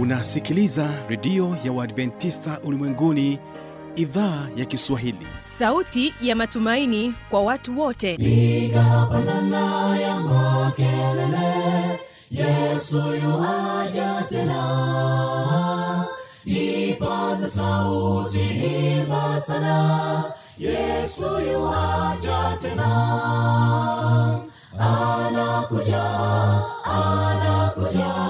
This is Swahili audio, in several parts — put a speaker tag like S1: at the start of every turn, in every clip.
S1: unasikiliza redio ya uadventista ulimwenguni idhaa ya kiswahili.
S2: Sauti ya matumaini kwa watu wote.
S3: Piga pandana ya makelele yesu yuaja tena. Ipata sauti imba sana yesu yuaja tena. Anakuja anakuja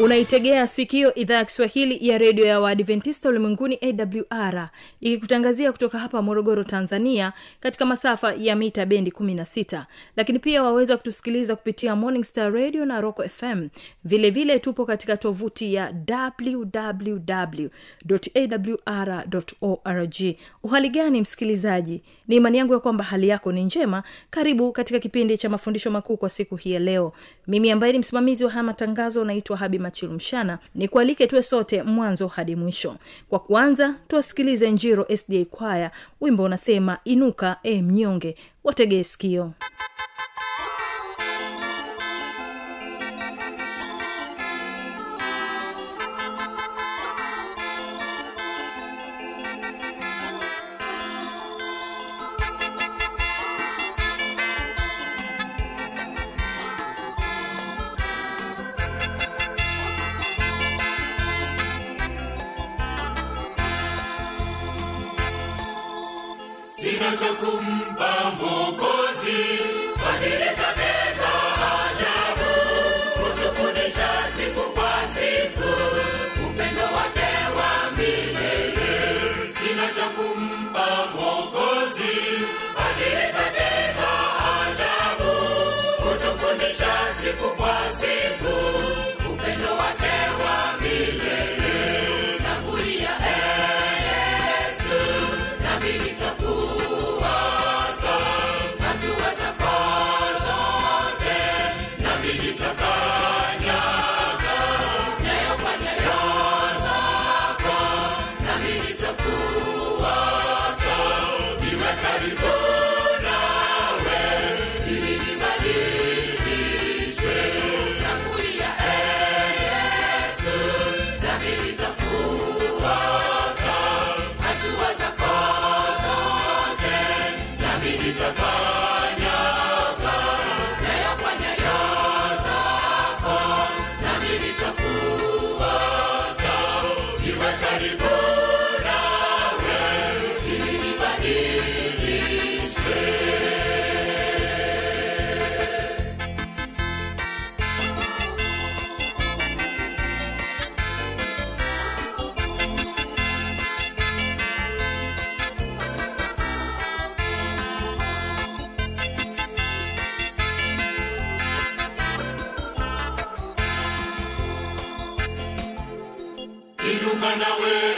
S2: unaitegea sikio idhaa ya kiswahili ya redio ya waadventista ulimwenguni awr ikikutangazia kutoka hapa morogoro tanzania katika masafa ya mita bendi 16 lakini pia waweza kutusikiliza kupitia morning star radio na rock fm vilevile vile tupo katika tovuti ya wwwawr org. Uhali gani msikilizaji? Ni imani yangu ya kwamba hali yako ni njema. Karibu katika kipindi cha mafundisho makuu kwa siku hii ya leo. Mimi ambaye ni msimamizi wa haya matangazo naitwa habi machilumshana ni kualike tuwe sote mwanzo hadi mwisho. Kwa kuanza tuwasikilize njiro sda kwaya. Wimbo unasema inuka e mnyonge wategee sikio
S3: kumbamon. Inuka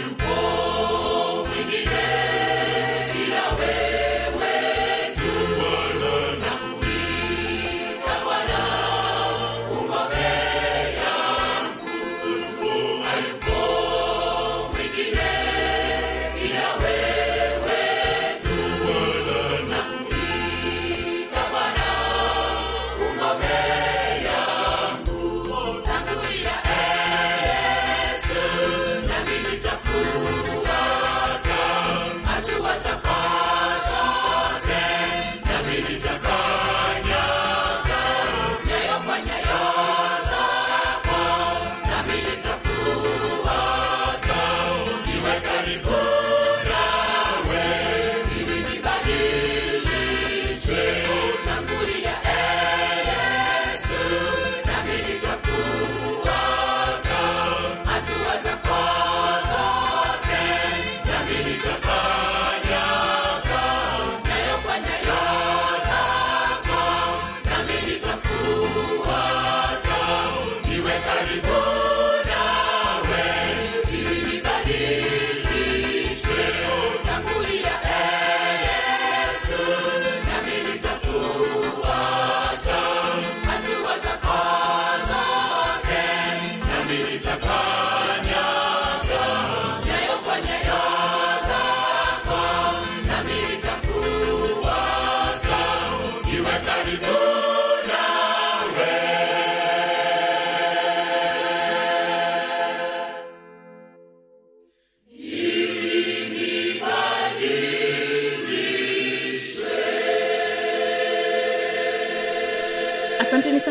S3: I.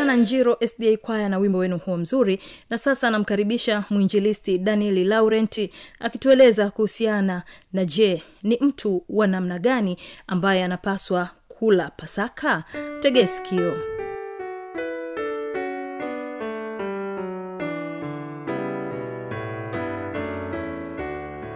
S3: sana njiro sda kwaya na wimbo wenu huo mzuri. Na sasa anamkaribisha mwinjilisti danieli laurenti akitueleza kuhusiana na je ni mtu wa namna gani ambaye anapaswa kula pasaka? Tegee sikio.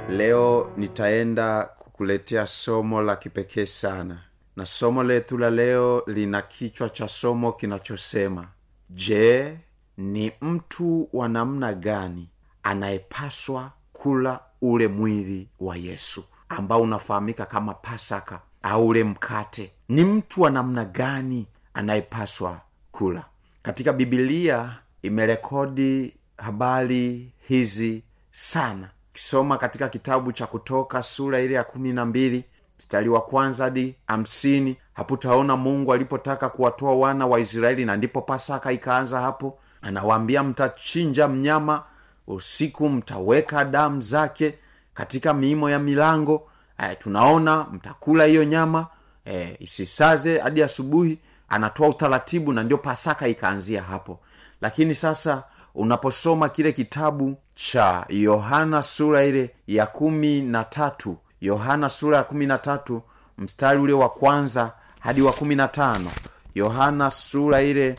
S4: Leo nitaenda kukuletea somo la kipekee sana na somo letu la leo lina kichwa cha somo kinachosema je ni mtu wa namna gani anayepaswa kula ule mwili wa yesu? Ambao unafahamika kama pasaka au ule mkate. Ni mtu wa namna gani anayepaswa kula? Katika bibilia imerekodi habari hizi sana. Kisoma katika kitabu cha kutoka sura ile ya kumi na mbili mstari wa kwanza hadi hamsini haputaona mungu alipotaka kuwatoa wana wa israeli na ndipo pasaka ikaanza hapo. Anawaambia mtachinja mnyama usiku mtaweka damu zake katika miimo ya milango. E, tunaona mtakula hiyo nyama e, isisaze hadi asubuhi. Anatoa utaratibu na ndio pasaka ikaanzia hapo. Lakini sasa unaposoma kile kitabu cha yohana sura ile ya kumi na tatu yohana sura ya kumi na tatu mstari ule wa kwanza hadi wa kumi na tano yohana sura ile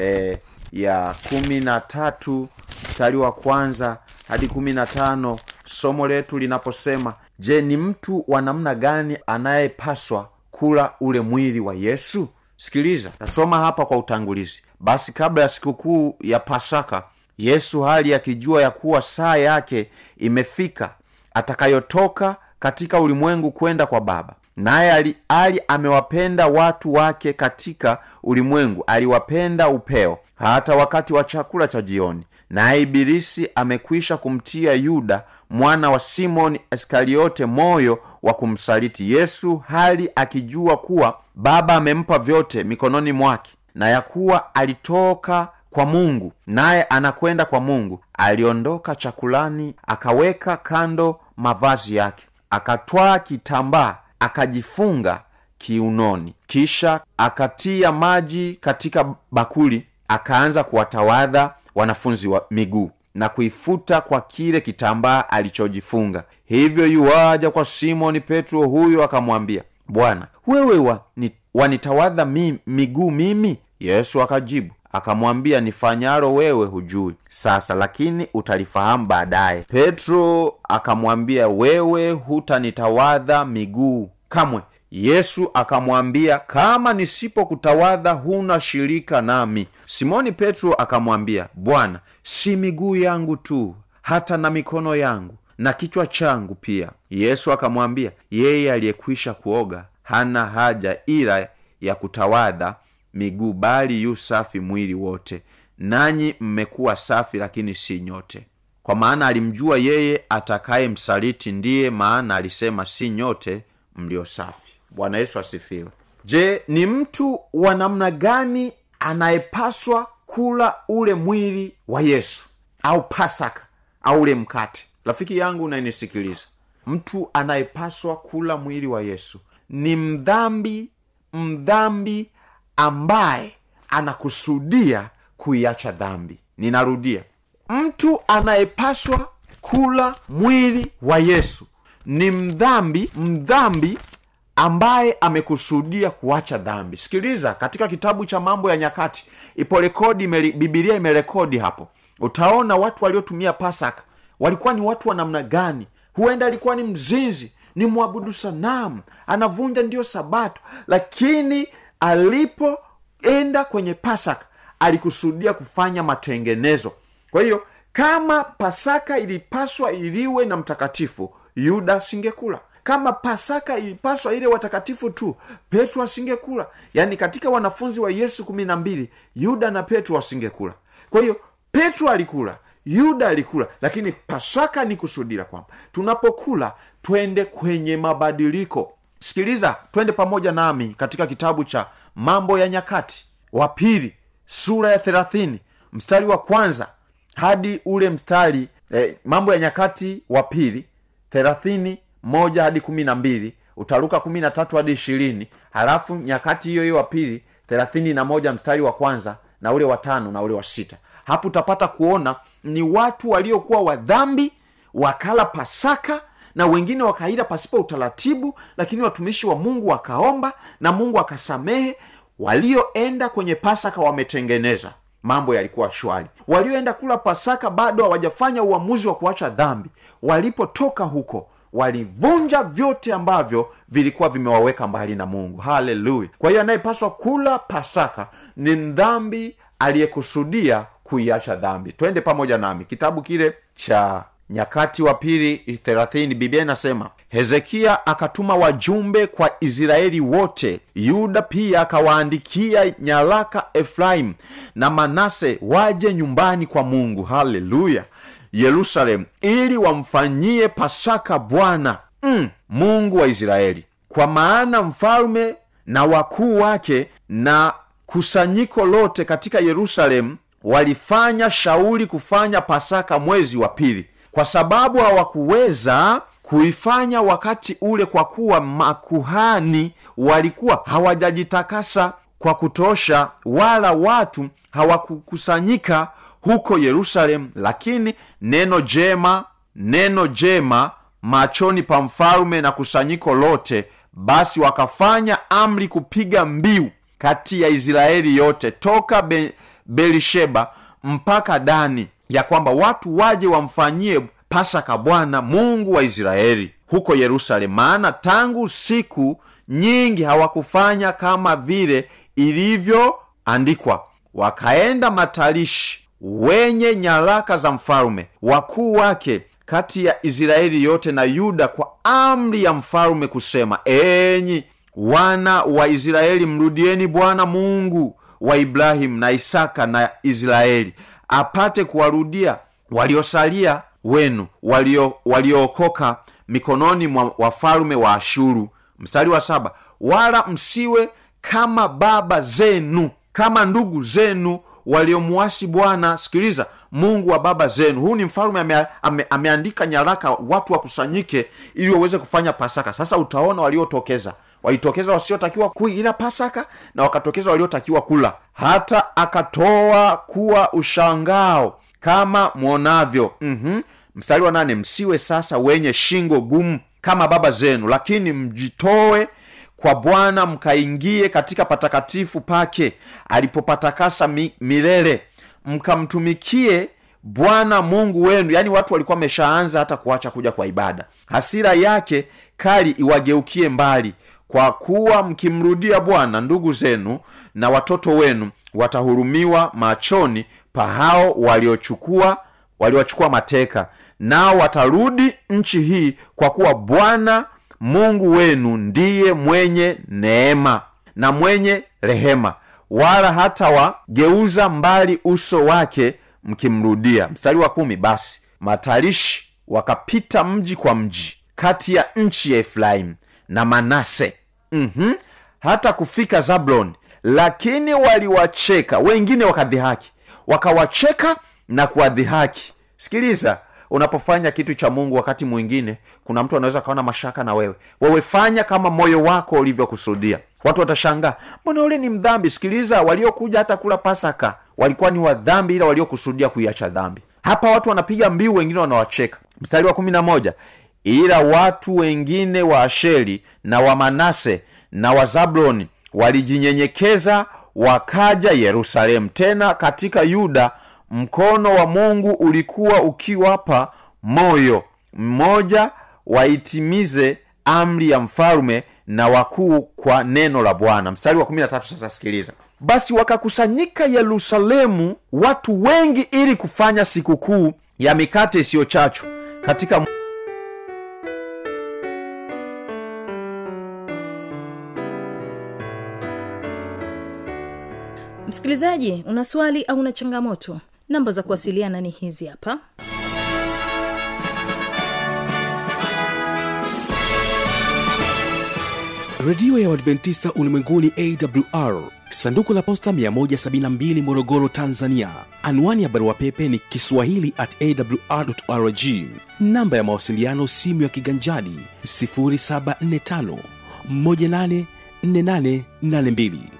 S4: e, ya kumi na tatu mstari wa kwanza hadi kumi na tano somo letu linaposema je ni mtu wa namna gani anayepaswa kula ule mwili wa yesu? Sikiliza nasoma hapa kwa utangulizi. Basi kabla ya sikukuu ya pasaka yesu hali akijua ya kuwa saa yake imefika atakayotoka katika ulimwengu kwenda kwa baba. Naye ali, ali amewapenda watu wake katika ulimwengu. Aliwapenda upeo hata wakati wa chakula cha jioni. Naye ibilisi amekwisha kumtia yuda mwana wa simoni iskariote moyo wa kumsaliti. Yesu hali akijua kuwa baba amempa vyote mikononi mwake na ya kuwa alitoka kwa mungu naye anakwenda kwa mungu. Aliondoka chakulani akaweka kando mavazi yake akatwaa kitambaa akajifunga kiunoni. Kisha akatia maji katika bakuli akaanza kuwatawadha wanafunzi wa miguu na kuifuta kwa kile kitambaa alichojifunga. Hivyo yuwaja kwa simoni petro huyo akamwambia bwana wewe wa, ni, wanitawadha mi, miguu mimi? Yesu akajibu akamwambia nifanyalo wewe hujui. Sasa lakini utalifahamu baadaye. Petro akamwambia wewe hutanitawadha miguu kamwe. Yesu akamwambia kama nisipokutawadha huna shirika nami. Simoni petro akamwambia bwana si miguu yangu tu hata na mikono yangu na kichwa changu pia. Yesu akamwambia yeye aliyekwisha kuoga hana haja ila ya kutawadha miguu bali yu safi mwili wote. Nanyi mmekuwa safi lakini si nyote. Kwa maana alimjua yeye atakaye msaliti ndiye maana alisema si nyote mlio safi. Bwana yesu asifiwe. Je ni mtu wa namna gani anayepaswa kula ule mwili wa yesu? Au pasaka au ule mkate? Rafiki yangu unayenisikiliza mtu anayepaswa kula mwili wa yesu ni mdhambi mdhambi ambaye anakusudia kuiacha dhambi. Ninarudia mtu anayepaswa kula mwili wa yesu ni mdhambi mdhambi ambaye amekusudia kuacha dhambi. Sikiliza katika kitabu cha mambo ya nyakati ipo rekodi bibilia imerekodi hapo. Utaona watu waliotumia pasaka walikuwa ni watu wa namna gani? Huenda alikuwa ni mzinzi ni mwabudu sanamu anavunja ndiyo sabato lakini alipoenda kwenye pasaka alikusudia kufanya matengenezo. Kwa hiyo kama pasaka ilipaswa iliwe na mtakatifu yuda asingekula. Kama pasaka ilipaswa ile watakatifu tu petro asingekula. Yaani katika wanafunzi wa yesu kumi na mbili yuda na petro asingekula kwa hiyo petro alikula yuda alikula lakini pasaka ni kusudira kwamba tunapokula twende kwenye mabadiliko sikiliza twende pamoja nami katika kitabu cha mambo ya nyakati wa pili sura ya thelathini mstari wa kwanza hadi ule mstari eh, mambo ya nyakati wa pili thelathini moja hadi kumi na mbili utaruka kumi na tatu hadi ishirini halafu nyakati hiyo hiyo wa pili thelathini na moja mstari wa kwanza na ule wa tano na ule wa sita. Hapo utapata kuona ni watu waliokuwa wadhambi wakala pasaka na wengine wakaila pasipo utaratibu lakini watumishi wa mungu wakaomba na mungu akasamehe. Walioenda kwenye pasaka wametengeneza. Mambo yalikuwa shwari. Walioenda kula pasaka bado hawajafanya uamuzi wa kuacha dhambi. Walipotoka huko walivunja vyote ambavyo vilikuwa vimewaweka mbali na mungu. Haleluya! Kwa hiyo anayepaswa kula pasaka ni mdhambi aliyekusudia kuiacha dhambi. Twende pamoja nami. Kitabu kile cha nyakati wa pili thelathini biblia inasema hezekia akatuma wajumbe kwa israeli wote yuda pia akawaandikia nyaraka efraimu na manase waje nyumbani kwa mungu. Haleluya! Yerusalemu ili wamfanyie pasaka bwana mm, mungu wa israeli. Kwa maana mfalme na wakuu wake na kusanyiko lote katika yerusalemu walifanya shauri kufanya pasaka mwezi wa pili kwa sababu hawakuweza kuifanya wakati ule kwa kuwa makuhani walikuwa hawajajitakasa kwa kutosha wala watu hawakukusanyika huko yerusalemu lakini neno jema neno jema machoni pa mfalume na kusanyiko lote basi wakafanya amri kupiga mbiu kati ya israeli yote toka Be- belisheba mpaka dani ya kwamba watu waje wamfanyie pasaka bwana mungu wa israeli huko yerusalemu. Maana tangu siku nyingi hawakufanya kama vile ilivyoandikwa. Wakaenda matalishi wenye nyaraka za mfalume wakuu wake kati ya israeli yote na yuda kwa amri ya mfalume kusema enyi wana wa israeli mrudieni bwana mungu wa ibrahimu na isaka na israeli apate kuwarudia waliosalia wenu walio mikononi mwa wafalume wa ashuru. Mstari wa saba wala msiwe kama baba zenu kama ndugu zenu waliomuasi bwana. Sikiliza mungu wa baba zenu. Huu ni mfalume ame, ame, ameandika nyaraka watu wakusanyike ili waweze kufanya pasaka. Sasa utaona waliotokeza walitokeza wasiotakiwa kuila pasaka na wakatokeza waliotakiwa kula. Hata akatoa kuwa ushangao kama mwonavyo. Mm-hmm. mstari wa nane msiwe sasa wenye shingo gumu kama baba zenu lakini mjitoe kwa bwana mkaingie katika patakatifu pake alipopatakasa mi, milele. Mkamtumikie bwana mungu wenu. Yaani watu walikuwa wameshaanza hata kuacha kuja kwa ibada. Hasira yake kali iwageukie mbali kwa kuwa mkimrudia bwana ndugu zenu na watoto wenu watahurumiwa machoni pa hao waliochukua waliwachukua mateka nao watarudi nchi hii kwa kuwa bwana mungu wenu ndiye mwenye neema na mwenye rehema wala hata wageuza mbali uso wake mkimrudia. Mstari wa kumi basi matarishi wakapita mji kwa mji kati ya nchi ya efraimu na manase. Mm-hmm. hata kufika zablon lakini waliwacheka. Wengine wakadhihaki. Wakawacheka na kuwadhihaki. Sikiliza unapofanya kitu cha mungu wakati mwingine kuna mtu anaweza akaona mashaka na wewe. Wewe kama moyo wako ulivyokusudia. Watu watashangaa mbona ule ni mdhambi? Sikiliza waliokuja hata kula pasaka walikuwa ni wadhambi ila waliokusudia kuiacha dhambi. Hapa watu wanapiga mbiu wengine wanawacheka. Mstari wa kumi na moja ila watu wengine wa asheri na wa manase na wa zabuloni walijinyenyekeza wakaja yerusalemu. Tena katika yuda mkono wa mungu ulikuwa ukiwapa moyo. Mmoja waitimize amri ya mfalume na wakuu kwa neno la bwana. Mstari wa 13 sasa sikiliza. Basi wakakusanyika yerusalemu watu wengi ili kufanya sikukuu ya mikate isiyochachu katika
S3: msikilizaji una swali au una changamoto? Namba za kuwasiliana ni hizi hapa.
S1: Redio ya uadventista ulimwenguni awr sanduku la posta 172 morogoro tanzania. Anwani ya barua pepe ni kiswahili at awrrg namba ya mawasiliano simu ya kiganjadi 745 184882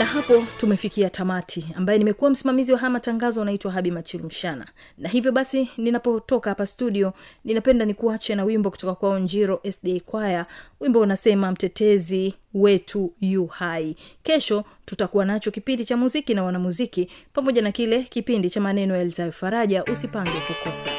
S3: na hapo tumefikia tamati ambaye nimekuwa msimamizi wa haya matangazo anaitwa habi machilumshana na hivyo basi ninapotoka hapa studio ninapenda nikuache na wimbo kutoka kwao njiro sda kwaya wimbo unasema mtetezi wetu yu hai. Kesho tutakuwa nacho kipindi cha muziki na wanamuziki pamoja na kile kipindi cha maneno yalitayo faraja usipange kukosa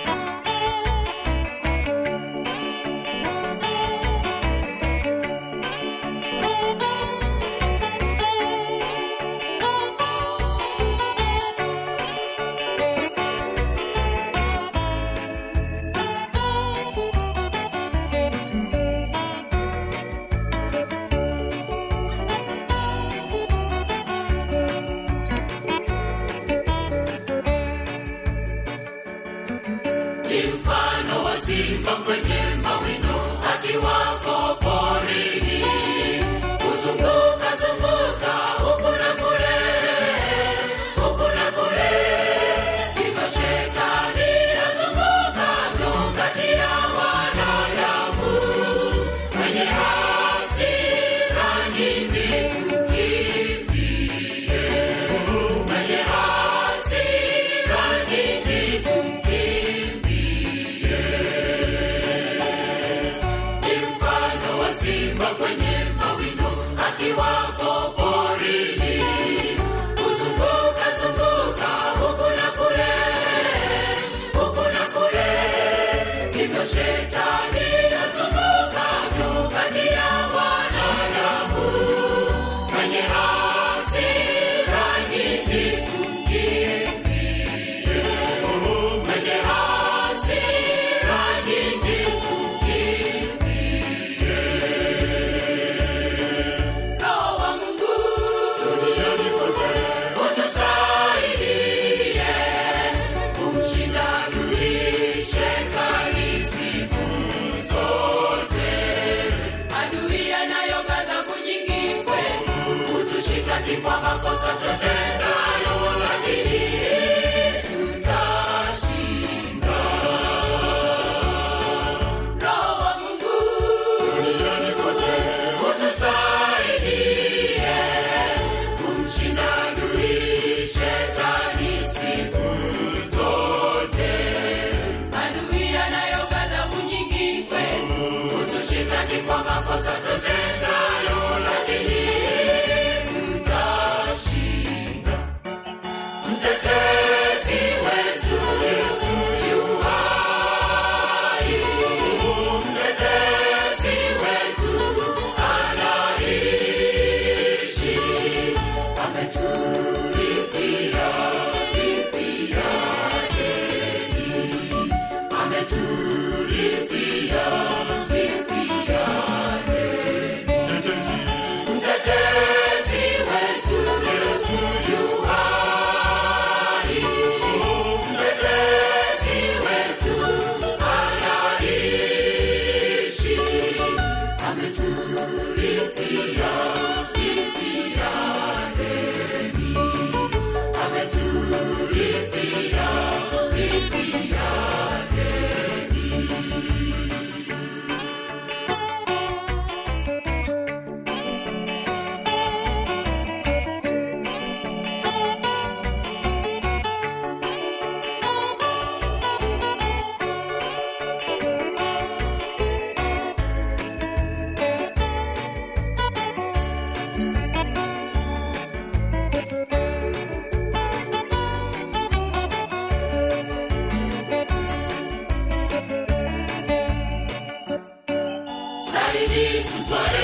S5: Unidos,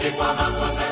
S5: Quequamacosa